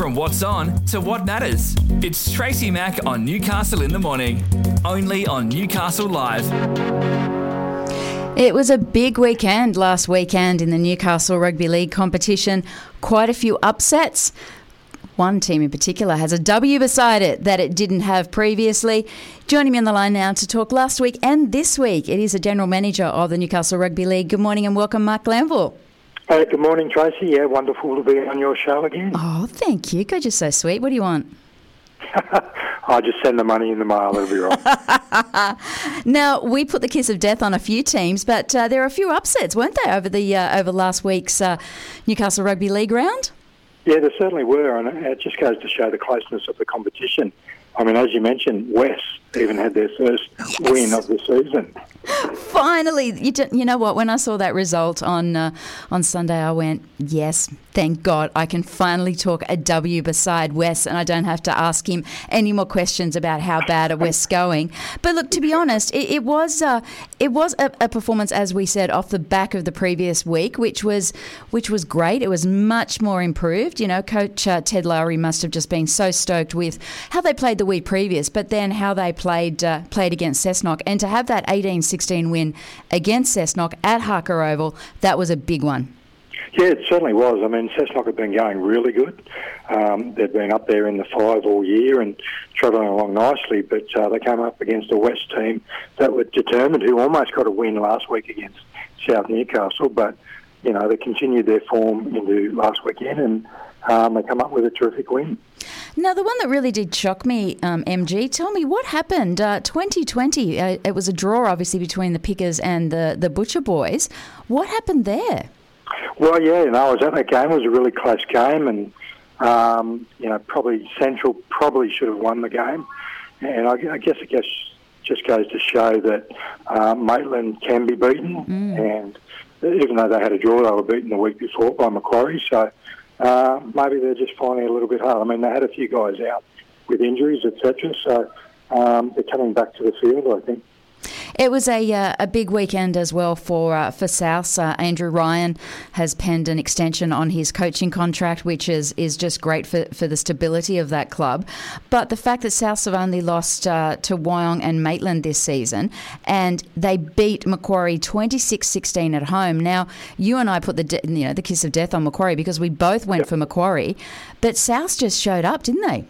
From what's on to what matters. It's Tracy Mack on Newcastle in the Morning. Only on Newcastle Live. It was a big weekend last weekend in the Newcastle Rugby League competition. Quite a few upsets. One team in particular has a W beside it that it didn't have previously. Joining me on the line now to talk last week and this week, it is the General Manager of the Newcastle Rugby League. Good morning and welcome, Mark Glanville. Good morning, Tracy. Yeah, wonderful to be on your show again. Oh, thank you. God, you're so sweet. What do you want? I just send the money in the mail. It'll be right. Now we put the kiss of death on a few teams, but uh, there are a few upsets, weren't they, over the uh, over last week's uh, Newcastle Rugby League round? yeah, there certainly were, and it just goes to show the closeness of the competition. I mean, as you mentioned, West even had their first win of the season. Finally, you, you know what? When I saw that result on uh, on Sunday, I went, "Yes, thank God, I can finally talk a W beside Wes, and I don't have to ask him any more questions about how bad are West's going." But look, to be honest, it, it was uh, it was a, a performance, as we said, off the back of the previous week, which was which was great. It was much more improved. You know, Coach uh, Ted Lowry must have just been so stoked with how they played the week previous, but then how they played uh, played against Cessnock, and to have that 18-16 win against Cessnock at Harker Oval, that was a big one. Yeah, it certainly was. I mean, Cessnock had been going really good. Um, they'd been up there in the five all year and travelling along nicely, but uh, they came up against a West team that were determined, who almost got a win last week against South Newcastle, but, you know, they continued their form into last weekend and um, they come up with a terrific win. Now, the one that really did shock me, um, MG, tell me what happened. Uh, 2020, uh, it was a draw, obviously, between the Pickers and the, the Butcher Boys. What happened there? Well, yeah, you know, I was at that game. It was a really close game, and um, you know, probably Central probably should have won the game. And I, I guess it guess just goes to show that uh, Maitland can be beaten, and even though they had a draw, they were beaten the week before by Macquarie. So uh, maybe they're just finding it a little bit hard. I mean, they had a few guys out with injuries, etc. So um, they're coming back to the field, I think. It was a uh, a big weekend as well for uh, for South. Uh, Andrew Ryan has penned an extension on his coaching contract, which is is just great for, for the stability of that club. But the fact that South have only lost uh, to Wyong and Maitland this season, and they beat Macquarie 26-16 at home. Now you and I put the de- you know the kiss of death on Macquarie because we both went for Macquarie, but South just showed up, didn't they?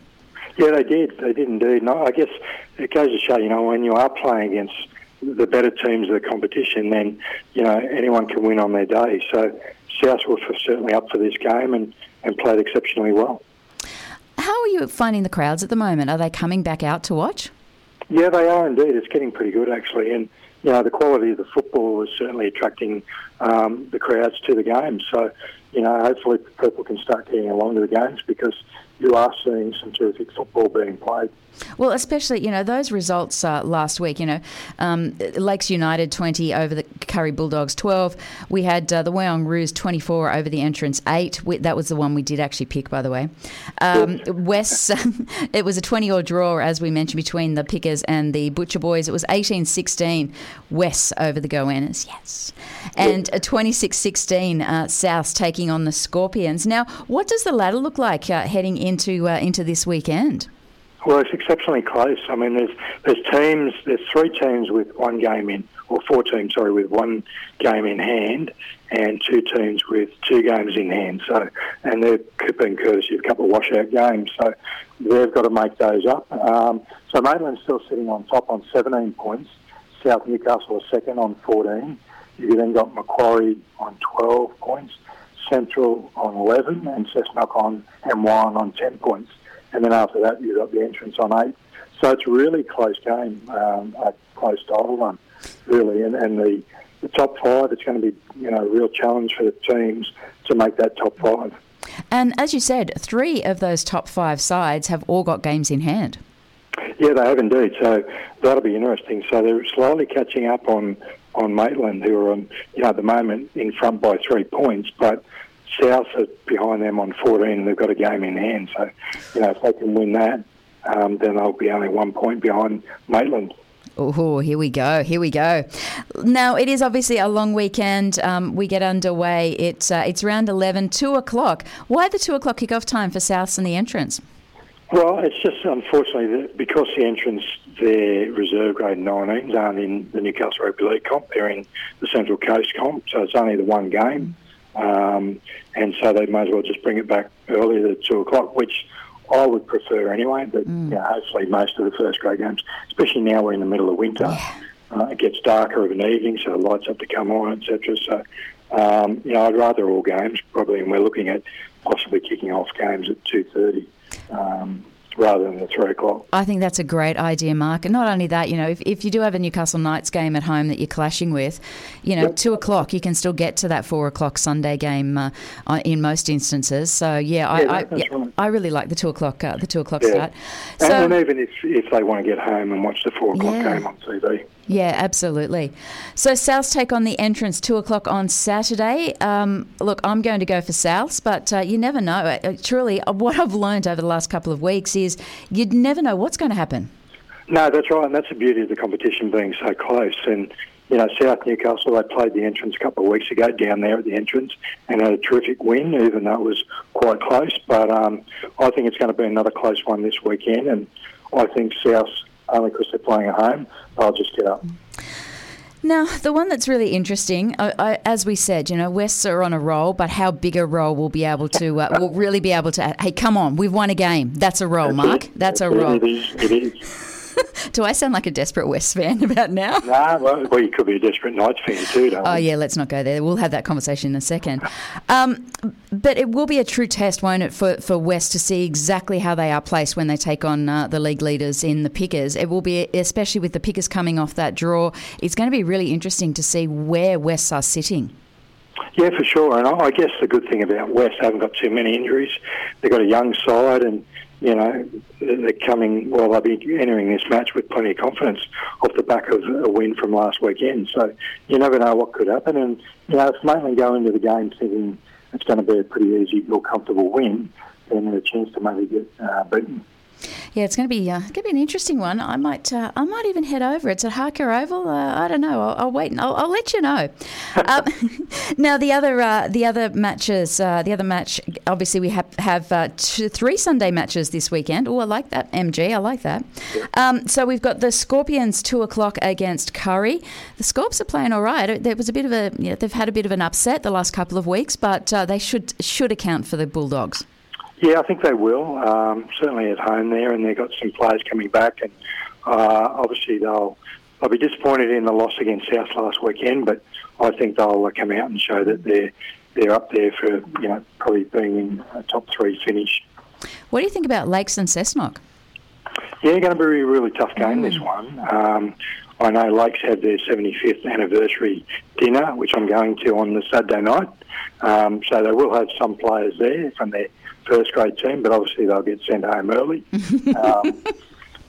Yeah, they did. They did indeed. And I guess it goes to show, you know, when you are playing against the better teams of the competition, then, you know, anyone can win on their day. So South were for- certainly up for this game and, and played exceptionally well. How are you finding the crowds at the moment? Are they coming back out to watch? Yeah, they are indeed. It's getting pretty good, actually. And, you know, the quality of the football is certainly attracting um, the crowds to the games. So, you know, hopefully people can start getting along to the games because you are seeing some terrific football being played. Well, especially you know those results uh, last week. You know, um, Lakes United twenty over the Kurri Bulldogs twelve. We had uh, the Wyong Roos twenty four over the Entrance eight. We, that was the one we did actually pick, by the way. Um, West, it was a twenty all draw as we mentioned between the Pickers and the Butcher Boys. It was 18-16 West over the Goannas. Yes, and a 26-16 uh, South taking on the Scorpions. Now, what does the ladder look like uh, heading into uh, into this weekend? Well, it's exceptionally close. I mean, there's there's teams, there's three teams with one game in, or four teams, sorry, with one game in hand, and two teams with two games in hand. So, and they've been courtesy of a couple of washout games. So, they've got to make those up. Um, so, Maitland's still sitting on top on 17 points. South Newcastle are second on 14. You then got Macquarie on 12 points, Central on 11, and Cessnock on and Wyong on 10 points. And then after that, you've got the entrance on eight. So it's a really close game, um, a close title one, really. And, and the, the top five, it's going to be you know a real challenge for the teams to make that top five. And as you said, three of those top five sides have all got games in hand. Yeah, they have indeed. So that'll be interesting. So they're slowly catching up on on Maitland, who are on, you know at the moment in front by three points, but South are behind them on 14, and they've got a game in hand. So you know if they can win that, um, then they'll be only one point behind Maitland. Oh, here we go. Here we go. Now, it is obviously a long weekend. Um, we get underway. It's, uh, it's round 11, 2 o'clock. Why the 2 o'clock kickoff time for Souths and the entrance? Well, it's just unfortunately that because the entrance, their reserve grade 19s aren't in the Newcastle Rugby League comp, they're in the Central Coast comp, so it's only the one game. Um, and so they may as well just bring it back earlier to 2 o'clock, which I would prefer anyway, but mm. you know, hopefully most of the first grade games, especially now we're in the middle of winter, yeah. uh, it gets darker of an evening, so the lights have to come on, etc. So, um, you know, I'd rather all games probably, and we're looking at possibly kicking off games at 2.30. Um, rather than the three o'clock. I think that's a great idea, Mark. And not only that, you know, if, if you do have a Newcastle Knights game at home that you're clashing with, you know, yep. two o'clock, you can still get to that four o'clock Sunday game uh, in most instances. So yeah, I I, yeah, right. I, really like the two o'clock uh, the two o'clock yeah. start. So, and, and, even if if they want to get home and watch the four o'clock yeah. game on TV. Yeah, absolutely. So Souths take on the entrance two o'clock on Saturday. Um, look, I'm going to go for Souths, but uh, you never know. Uh, uh, truly, uh, what I've learned over the last couple of weeks is you'd never know what's going to happen. No, that's right, and that's the beauty of the competition being so close. And you know, South Newcastle, they played the entrance a couple of weeks ago down there at the entrance and had a terrific win, even though it was quite close. But um, I think it's going to be another close one this weekend, and I think South only because they're playing at home, I'll just get up. Now, the one that's really interesting, I, I, as we said, you know, Wests are on a roll, but how big a roll will be able to, uh, will really be able to, hey, come on, we've won a game. That's a roll, Mark. That's a roll. It is. It is. Do I sound like a desperate West fan about now? Nah, well, well, you could be a desperate Knights fan too, don't Oh, yeah, let's not go there. We'll have that conversation in a second. Um, but it will be a true test, won't it, for, for West to see exactly how they are placed when they take on uh, the league leaders in the Pickers. It will be, especially with the Pickers coming off that draw, it's going to be really interesting to see where Wests are sitting. Yeah, for sure. And I guess the good thing about West, they haven't got too many injuries. They've got a young side, and you know, they're coming, well, they'll be entering this match with plenty of confidence off the back of a win from last weekend. So you never know what could happen. And, you know, if Maitland go into the game thinking it's going to be a pretty easy or comfortable win, then a chance to maybe get uh, beaten. Yeah, it's going to be uh, going to be an interesting one. I might uh, I might even head over. It's at Harker Oval. Uh, I don't know. I'll, I'll wait and I'll, I'll, let you know. um, now the other uh, the other matches uh, the other match obviously we have have uh, two, three Sunday matches this weekend. Oh, I like that MG. I like that. Um, so we've got the Scorpions two o'clock against Kurri. The Scorps are playing all right. There was a bit of a you know, they've had a bit of an upset the last couple of weeks, but they should should account for the Bulldogs. Yeah, I think they will. Um, certainly at home there, and they've got some players coming back, and uh, obviously they'll they'll be disappointed in the loss against South last weekend, but I think they'll uh, come out and show that they're they're up there for you know probably being in a top three finish. What do you think about Lakes and Cessnock? Yeah, going to be a really tough game mm. this one. Um, I know Lakes have their 75th anniversary dinner, which I'm going to on the Saturday night. Um, so they will have some players there from their first grade team, but obviously they'll get sent home early. um,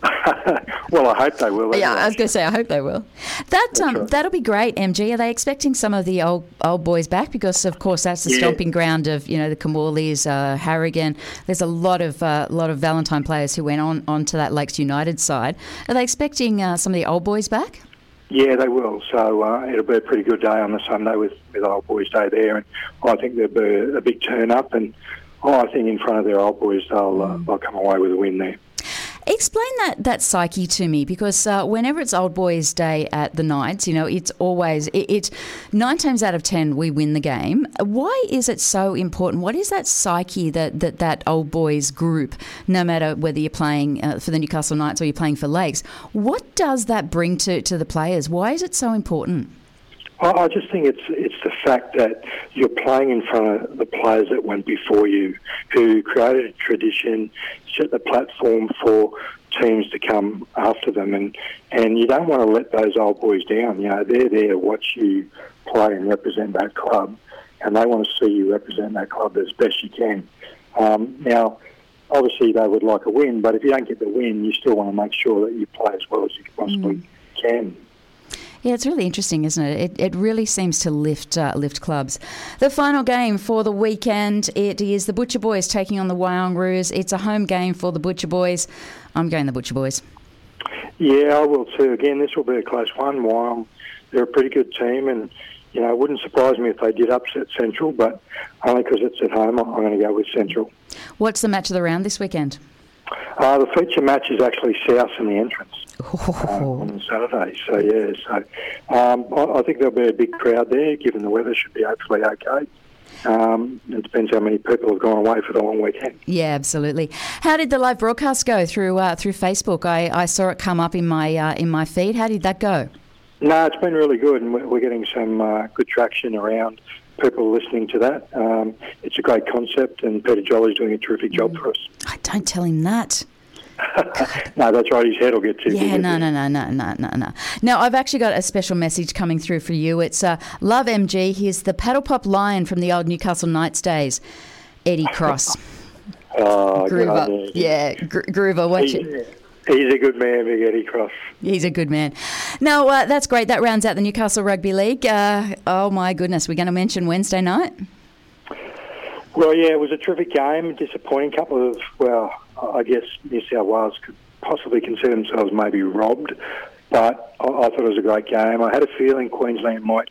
well, I hope they will. Yeah, I was going to say, I hope they will. That um, right. that'll be great. MG, are they expecting some of the old old boys back? Because of course that's the yeah. stomping ground of you know the Kimmorleys, uh, Harragon. There's a lot of uh, lot of Valentine players who went on onto that Lakes United side. Are they expecting uh, some of the old boys back? Yeah, they will. So uh, it'll be a pretty good day on the Sunday with, with Old Boys Day there, and I think there'll be a big turn up. And oh, I think in front of their old boys, they'll uh, they'll come away with a win there. Explain that that psyche to me because uh, whenever it's Old Boys Day at the Knights, you know, it's always it, it, nine times out of ten we win the game. Why is it so important? What is that psyche that that, that Old Boys group, no matter whether you're playing uh, for the Newcastle Knights or you're playing for Lakes, what does that bring to to the players? Why is it so important? I just think it's it's the fact that you're playing in front of the players that went before you, who created a tradition, set the platform for teams to come after them, and and you don't want to let those old boys down. You know, they're there to watch you play and represent that club, and they want to see you represent that club as best you can. Um, now, obviously, they would like a win, but if you don't get the win, you still want to make sure that you play as well as you possibly mm. can. Yeah, it's really interesting, isn't it? It, it really seems to lift uh, lift clubs. The final game for the weekend it is the Butcher Boys taking on the Wyong Roos. It's a home game for the Butcher Boys. I'm going the Butcher Boys. Yeah, I will too. Again, this will be a close one. While they're a pretty good team, and you know, it wouldn't surprise me if they did upset Central, but only because it's at home, I'm going to go with Central. What's the match of the round this weekend? Uh, the feature match is actually South in the entrance uh, on Saturday. So yeah, so um, I, I think there'll be a big crowd there, given the weather should be hopefully okay. Um, it depends how many people have gone away for the long weekend. Yeah, absolutely. How did the live broadcast go through uh, through Facebook? I, I saw it come up in my uh, in my feed. How did that go? No, it's been really good, and we're getting some uh, good traction around people listening to that. Um, it's a great concept, and Peter Jolly's doing a terrific job for us. I don't tell him that. no, that's right. His head will get too Yeah, big. no, no, no, no, no, no, no. Now, I've actually got a special message coming through for you. It's uh, Love MG. He's the paddle pop lion from the old Newcastle Knights days, Eddie Cross. Oh, Groover. Yeah, Gro- Groover, watch it. He's, a good man, Big Eddie Cross. He's a good man. No, uh, that's great. That rounds out the Newcastle Rugby League. Uh, oh, my goodness. We're going to mention Wednesday night? Well, yeah, it was a terrific game. Disappointing couple of, well, I guess New South Wales could possibly consider themselves maybe robbed, but I, I thought it was a great game. I had a feeling Queensland might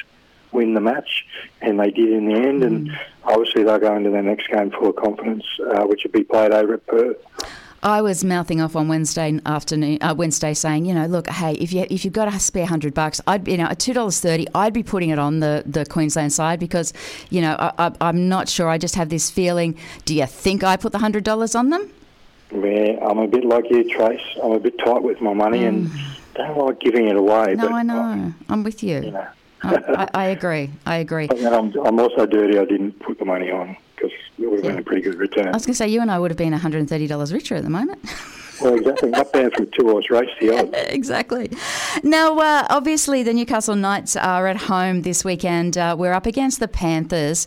win the match, and they did in the end. And obviously, they'll go into their next game full of confidence, uh, which will be played over at Perth. I was mouthing off on Wednesday afternoon, uh, Wednesday, saying, you know, look, hey, if you if you've got a spare hundred bucks, I'd you know at two dollars thirty, I'd be putting it on the, the Queensland side because, you know, I, I, I'm not sure. I just have this feeling. Do you think I put the hundred dollars on them? Yeah, I'm a bit like you, Trace. I'm a bit tight with my money and don't like giving it away. Mm. No, I know. I'm with you. You know. I, I, agree. I agree. I'm, I'm also dirty. I didn't put the money on because it would have been a pretty good return. I was going to say you and I would have been $130 richer at the moment. Well, exactly. Not bad from two horse race the odds. exactly. Now, uh, obviously, the Newcastle Knights are at home this weekend. Uh, we're up against the Panthers.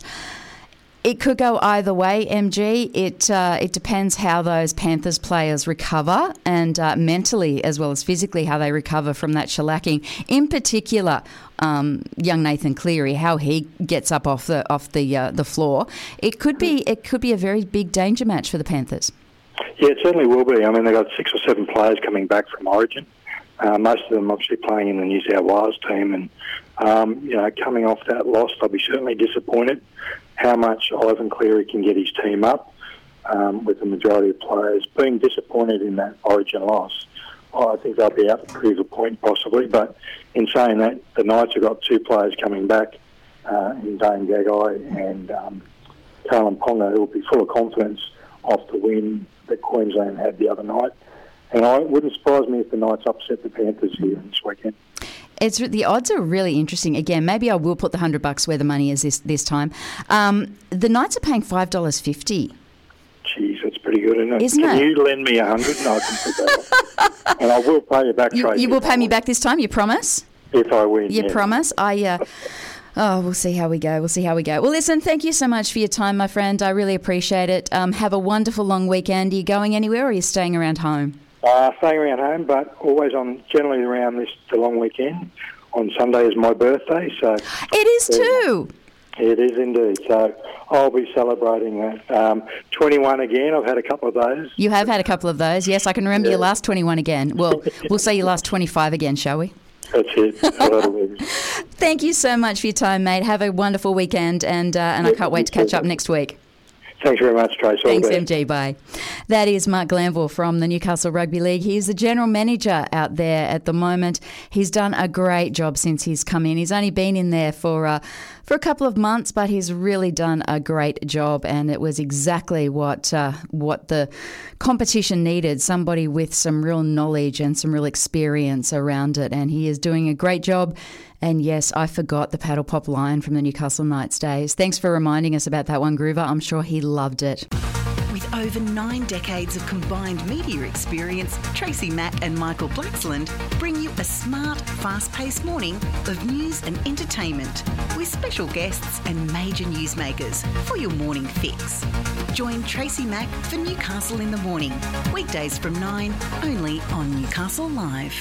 It could go either way, MG. It uh, it depends how those Panthers players recover, and uh, mentally as well as physically how they recover from that shellacking. In particular, um, young Nathan Cleary, how he gets up off the off the uh, the floor. It could be it could be a very big danger match for the Panthers. Yeah, it certainly will be. I mean, they've got six or seven players coming back from Origin. Uh, most of them obviously playing in the New South Wales team, and um, you know, coming off that loss, they'll be certainly disappointed how much Ivan Cleary can get his team up um, with the majority of players being disappointed in that Origin loss. I think they'll be out to prove a point possibly, but in saying that, the Knights have got two players coming back uh, in Dane Gagai and um, Kalyn Ponga, who will be full of confidence off the win that Queensland had the other night. And I, it wouldn't surprise me if the Knights upset the Panthers here this weekend. It's the odds are really interesting. Again, maybe I will put the hundred bucks where the money is this this time. Um, the Knights are paying five dollars fifty. Jeez, that's pretty good, isn't it? Isn't can it? you lend me a hundred and I can put that and I will pay you back, You, you will pay me back this time. You promise? if I win. You yeah. promise? I. Uh, Oh, we'll see how we go. We'll see how we go. Well, listen, thank you so much for your time, my friend. I really appreciate it. Um, have a wonderful long weekend. Are you going anywhere or are you staying around home? Uh, staying around home, but always on generally around this the long weekend. On Sunday is my birthday, so It is too. it is indeed. So I'll be celebrating that. Um, 21 again. I've had a couple of those. You have had a couple of those. Yes, I can remember your last 21 again. Well, we'll say your last 25 again, shall we? That's it. So that'll be- Thank you so much for your time, mate. Have a wonderful weekend, and uh, and I can't wait to catch up next week. Thanks very much, Trace. All Thanks, best. MG. Bye. That is Mark Glanville from the Newcastle Rugby League. He's the general manager out there at the moment. He's done a great job since he's come in. He's only been in there for uh, for a couple of months, but he's really done a great job, and it was exactly what uh, what the competition needed. Somebody with some real knowledge and some real experience around it, and he is doing a great job. And yes, I forgot the paddle pop line from the Newcastle Knights days. Thanks for reminding us about that one, Groover. I'm sure he loved it. Over nine decades of combined media experience, Tracy Mack and Michael Blacksland bring you a smart, fast paced morning of news and entertainment with special guests and major newsmakers for your morning fix. Join Tracy Mack for Newcastle in the Morning, weekdays from 9, only on Newcastle Live.